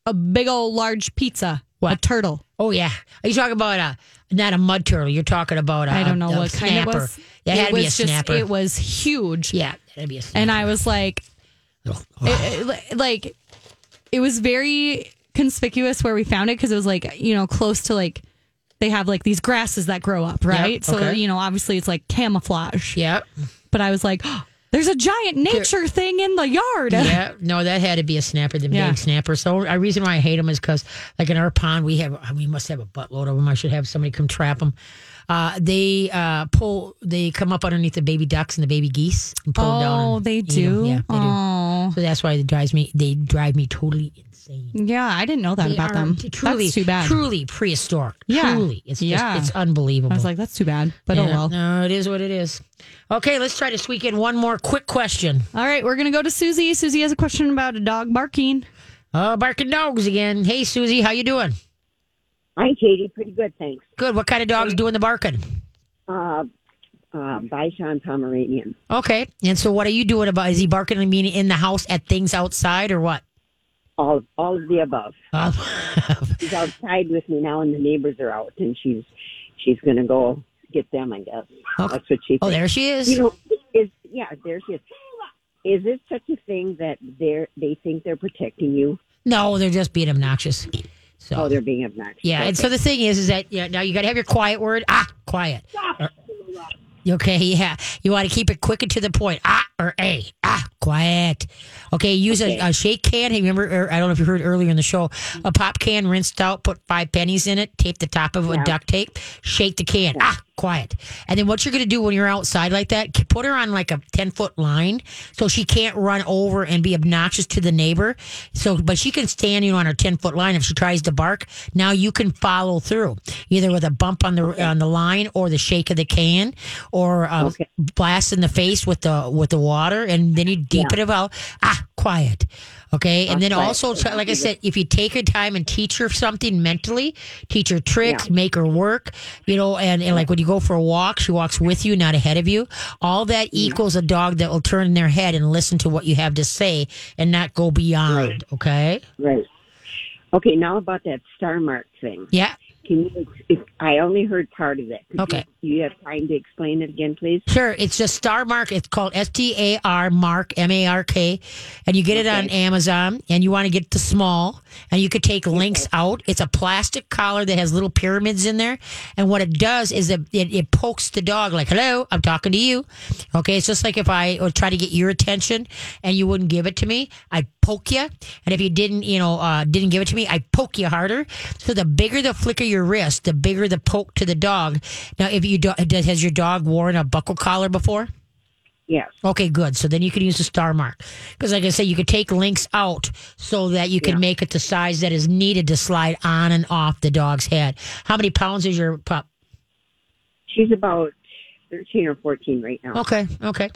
a big old large pizza. What? A turtle. Oh yeah. Are you talking about a not a mud turtle? You're talking about a I don't know a what kind it was. It had to be a just, snapper. It was huge. yeah, that'd be a snapper. And I was like, Oh, it- it- like it was very conspicuous where we found it because it was like you know close to like they have like these grasses that grow up right so okay. you know obviously it's like camouflage yeah. but i was like oh, there's a giant nature thing in the yard Yeah, [LAUGHS] no, that had to be a snapper, the Yeah. big snapper. So the reason why I hate them is because, like in our pond, we have we must have a buttload of them. I should have somebody come trap them. Uh, they uh, pull, they come up underneath the baby ducks and the baby geese and pull them down. oh they do Yeah, they do. oh So that's why it drives me. They drive me totally insane. yeah i didn't know that They about them truly, that's too bad Truly prehistoric. Yeah. Truly, it's Yeah. just, it's unbelievable. i was like that's too bad but oh well No, it is what it is. Okay, let's try to squeak in one more quick question. all right we're gonna go to susie susie has a question about a dog barking Uh, barking dogs again. Hey, Susie, how you doing? Hi, Katie. Pretty good, thanks. Good. What kind of dogs doing the barking? Uh, uh, Bichon Pomeranian. Okay. And so, what are you doing about? Is he barking? I mean, in the house at things outside, or what? All, all of the above. [LAUGHS] Um, She's outside with me now, and the neighbors are out, and she's she's going to go get them. I guess Okay. that's what she. oh, there she is. You know, is yeah, there she is. Is it such a thing that they're they think they're protecting you? no, they're just being obnoxious. So Oh, they're being obnoxious. yeah. And so the thing is, is that yeah, now you got to have your quiet word. Ah, quiet. Or- Okay, yeah. You want to keep it quick and to the point. Ah, or a. Ah, quiet. Okay, use Okay. A, a shake can. Hey, remember, or I don't know if you heard earlier in the show, a pop can rinsed out, put five pennies in it, tape the top of it with duct tape, shake the can. Ah, quiet. And then what you're going to do when you're outside like that, put her on like a 10 foot line so she can't run over and be obnoxious to the neighbor. So, but she can stand, you know, on her 10 foot line. If she tries to bark, now you can follow through either with a bump on the, on the line or the shake of the can or a Okay. blast in the face with the, with the water. And then you deep it about, ah, quiet. Okay. And then quiet. also, try, like I said, if you take her time and teach her something mentally, teach her tricks, make her work, you know, and, and like when you go for a walk, she walks with you, not ahead of you. All that equals a dog that will turn their head and listen to what you have to say and not go beyond. Okay. right. Okay, now about that star mark thing. Yeah. Can you? If, I only heard part of it. Could Okay. You, you have time to explain it again, please? Sure, it's just Star Mark. It's called S T A R Mark M A R K, and you get it on Amazon. And you want to get the small, and you could take links out. It's a plastic collar that has little pyramids in there, and what it does is it, it, it pokes the dog like, "Hello, I'm talking to you." Okay, it's just like if I would try to get your attention and you wouldn't give it to me, I'd poke you, and if you didn't, you know, uh, didn't give it to me, I poke you harder. So the bigger the flicker your wrist, the bigger the poke to the dog. Now, if you do, does has your dog worn a buckle collar before? Yes. Okay, good. So then you can use the star mark because, like I said, you could take links out so that you can Yeah. make it the size that is needed to slide on and off the dog's head. How many pounds is your pup? She's about 13 or 14 right now. Okay, okay.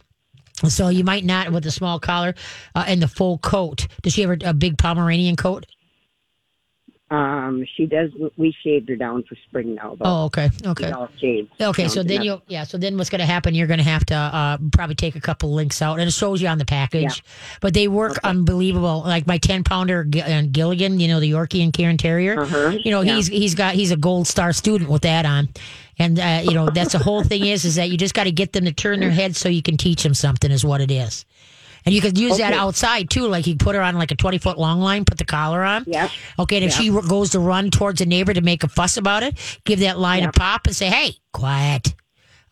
So you might not with the small collar uh, and the full coat. Does she have a, a big Pomeranian coat? Um, she does. We shaved her down for spring now, but Oh, okay, okay. all shaved. Okay, so then you yeah, so then what's going to happen? You're going to have to uh, probably take a couple links out, and it shows you on the package. But they work unbelievable. Like my ten pounder uh, Gilligan, you know the Yorkie and Cairn Terrier. Uh-huh, You know yeah. he's he's got he's a gold star student with that on, and uh, you know that's the whole thing is is that you just got to get them to turn their head so you can teach them something is what it is. And you could use that outside too, like you put her on like a twenty foot long line, put the collar on. Yep. Okay, and if she goes to run towards a neighbor to make a fuss about it, give that line a pop and say, "Hey, quiet."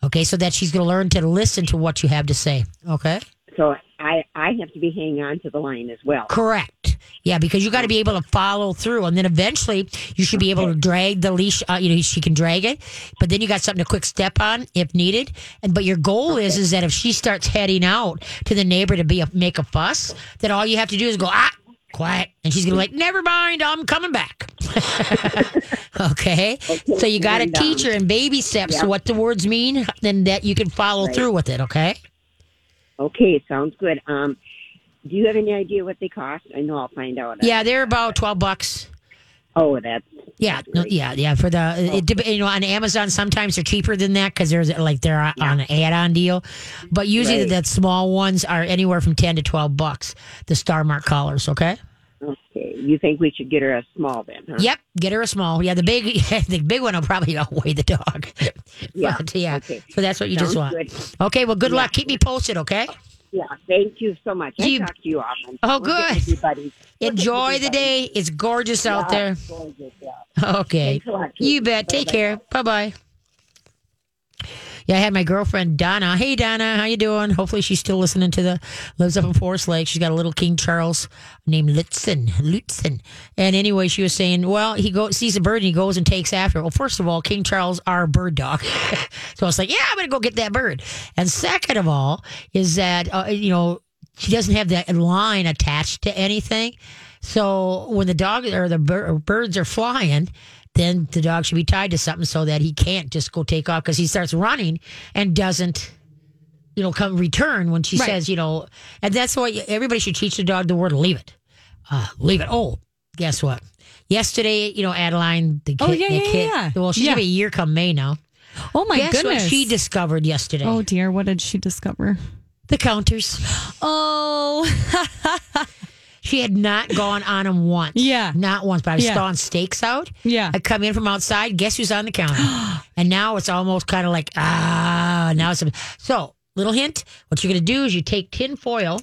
Okay, so that she's going to learn to listen to what you have to say. Okay, So I I have to be hanging on to the line as well. correct. Yeah, because you got to be able to follow through, and then eventually you should be able to drag the leash. Uh, you know, she can drag it, but then you got something to quick step on if needed. And but your goal is is that if she starts heading out to the neighbor to be a, make a fuss, then all you have to do is go ah quiet, and she's gonna be like, never mind, I'm coming back. [LAUGHS] okay? so you got to teach her in baby steps yeah. what the words mean, then that you can follow Right. through with it. Okay? Okay, sounds good. Um, do you have any idea what they cost? I know I'll find out. Yeah, they're about twelve bucks. Oh, that's Yeah, no, yeah, yeah. For the it, you know on Amazon sometimes they're cheaper than that because there's like they're on on an add-on deal, but usually Right. the small ones are anywhere from ten to twelve bucks. The Star Mark collars, okay. Okay. You think we should get her a small then? Huh? Yep, get her a small. Yeah, the big [LAUGHS] the big one will probably outweigh the dog. [LAUGHS] Yeah, But, yeah. okay. So that's what you just want. good. Okay, well, good Yeah. luck. Keep me posted, okay? Yeah. Thank you so much. I You- talk to you often. Oh, good. with you, buddy. We'll Enjoy the day. It's gorgeous out there. gorgeous, yeah. Okay. Thanks a lot, You bet. Take Bye-bye. care. Bye bye. Yeah, I had my girlfriend Donna. Hey Donna, how you doing? Hopefully she's still listening to the lives up in Forest Lake. She's got a little King Charles named Lutzen. Lutzen. And anyway, she was saying, well, he goes sees a bird and he goes and takes after. Well, first of all, King Charles are bird dog. [LAUGHS] so I was like, yeah, I'm gonna go get that bird. And second of all, is that uh, you know she doesn't have that line attached to anything. So when the dog or the bir- birds are flying, then the dog should be tied to something so that he can't just go take off because he starts running and doesn't, you know, come return when she Right. says, you know, and that's why everybody should teach the dog the word leave it. Uh, leave it. Oh, guess what? Yesterday, you know, Adeline, the kid, Oh, yeah, the yeah, kid, yeah. well, she's Yeah. gonna be a year come May now. Oh my guess goodness. what she discovered yesterday? oh dear, what did she discover? the counters. [GASPS] Oh, [LAUGHS] She had not gone on them once. Yeah. Not once, but I was Yeah. thawing steaks out. Yeah. I come in from outside. Guess who's on the counter? [GASPS] and now it's almost kind of like, ah, now it's. So, little hint what you're going to do is you take tin foil,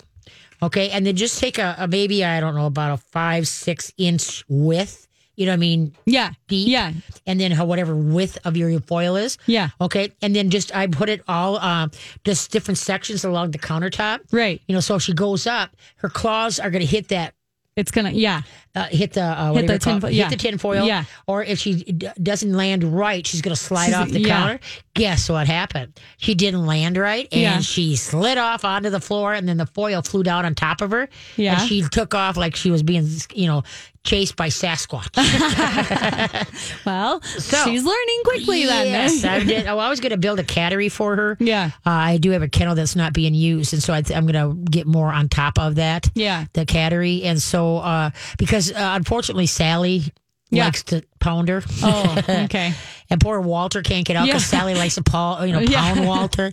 okay, and then just take a, a maybe, I don't know, about a five, six inch width. You know what I mean? yeah, Deep. yeah, And then how whatever width of your foil is. yeah. Okay. And then just, I put it all, uh, just different sections along the countertop. Right. You know, so if she goes up, her claws are going to hit that It's gonna. Yeah, uh, hit the uh, Hit the tin fo- hit the tin foil. Yeah. Or if she d- doesn't land right, she's going to slide She's- off the yeah. counter. Guess what happened? She didn't land right, and Yeah. she slid off onto the floor, and then the foil flew down on top of her. Yeah. And she took off like she was being, you know, chased by Sasquatch. [LAUGHS] Well, So- she's learning quickly yes, then. I [LAUGHS] did. Oh, I was going to build a cattery for her. Yeah. Uh, I do have a kennel that's not being used, and so I th- I'm going to get more on top of that. Yeah. the cattery, and so uh, because uh, unfortunately Sally Yeah. likes to pound her. Oh, okay. [LAUGHS] and poor Walter can't get out because Yeah. Sally likes to paw, you know, [LAUGHS] Yeah. pound Walter.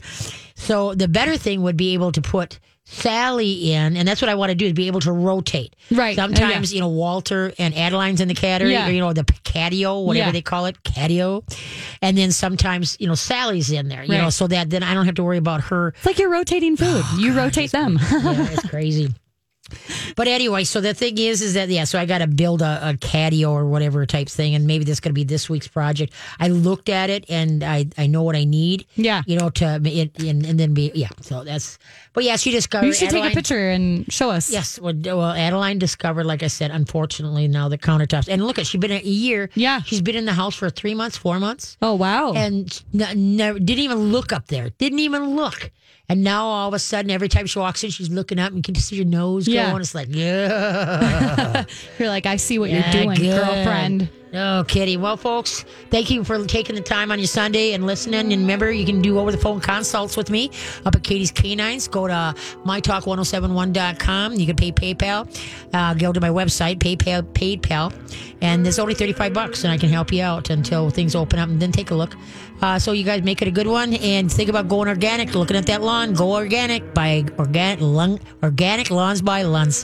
So the better thing would be able to put Sally in, and that's what I want to do is be able to rotate. Right. Oh, Sometimes you know Walter and Adeline's in the cattery, Yeah. or you know the catio, whatever Yeah. they call it, catio, and then sometimes you know Sally's in there, you know, so that then I don't have to worry about her It's like you're rotating food. you rotate them. yeah, it's crazy. [LAUGHS] But anyway, so the thing is, is that yeah, so I got to build a, a catio or whatever type thing, and maybe this going to be this week's project. I looked at it and I I know what I need. Yeah. you know to it and, and then be yeah. So that's but yeah, she discovered. you should take a picture and show us. Yes, well, well, Adeline discovered, like I said, unfortunately now the countertops. And look, at she's been a year. Yeah. she's been in the house for three months, four months Oh wow. and n- never didn't even look up there. Didn't even look. And now all of a sudden, every time she walks in, she's looking up and you can see your nose Yeah. going. It's like, [LAUGHS] yeah, [LAUGHS] you're like, I see what Yeah, you're doing, good. girlfriend. No, Kitty. Well, folks, thank you for taking the time on your Sunday and listening. And remember, you can do over the phone consults with me up at Katie's Canines. Go to mytalk1071.com. You can pay PayPal. Uh, go to my website, PayPal, PayPal. And there's only 35 bucks, and I can help you out until things open up and then take a look. Uh, so you guys make it a good one and think about going organic. Looking at that lawn, go organic by organic, lung, organic lawns by Lunseth.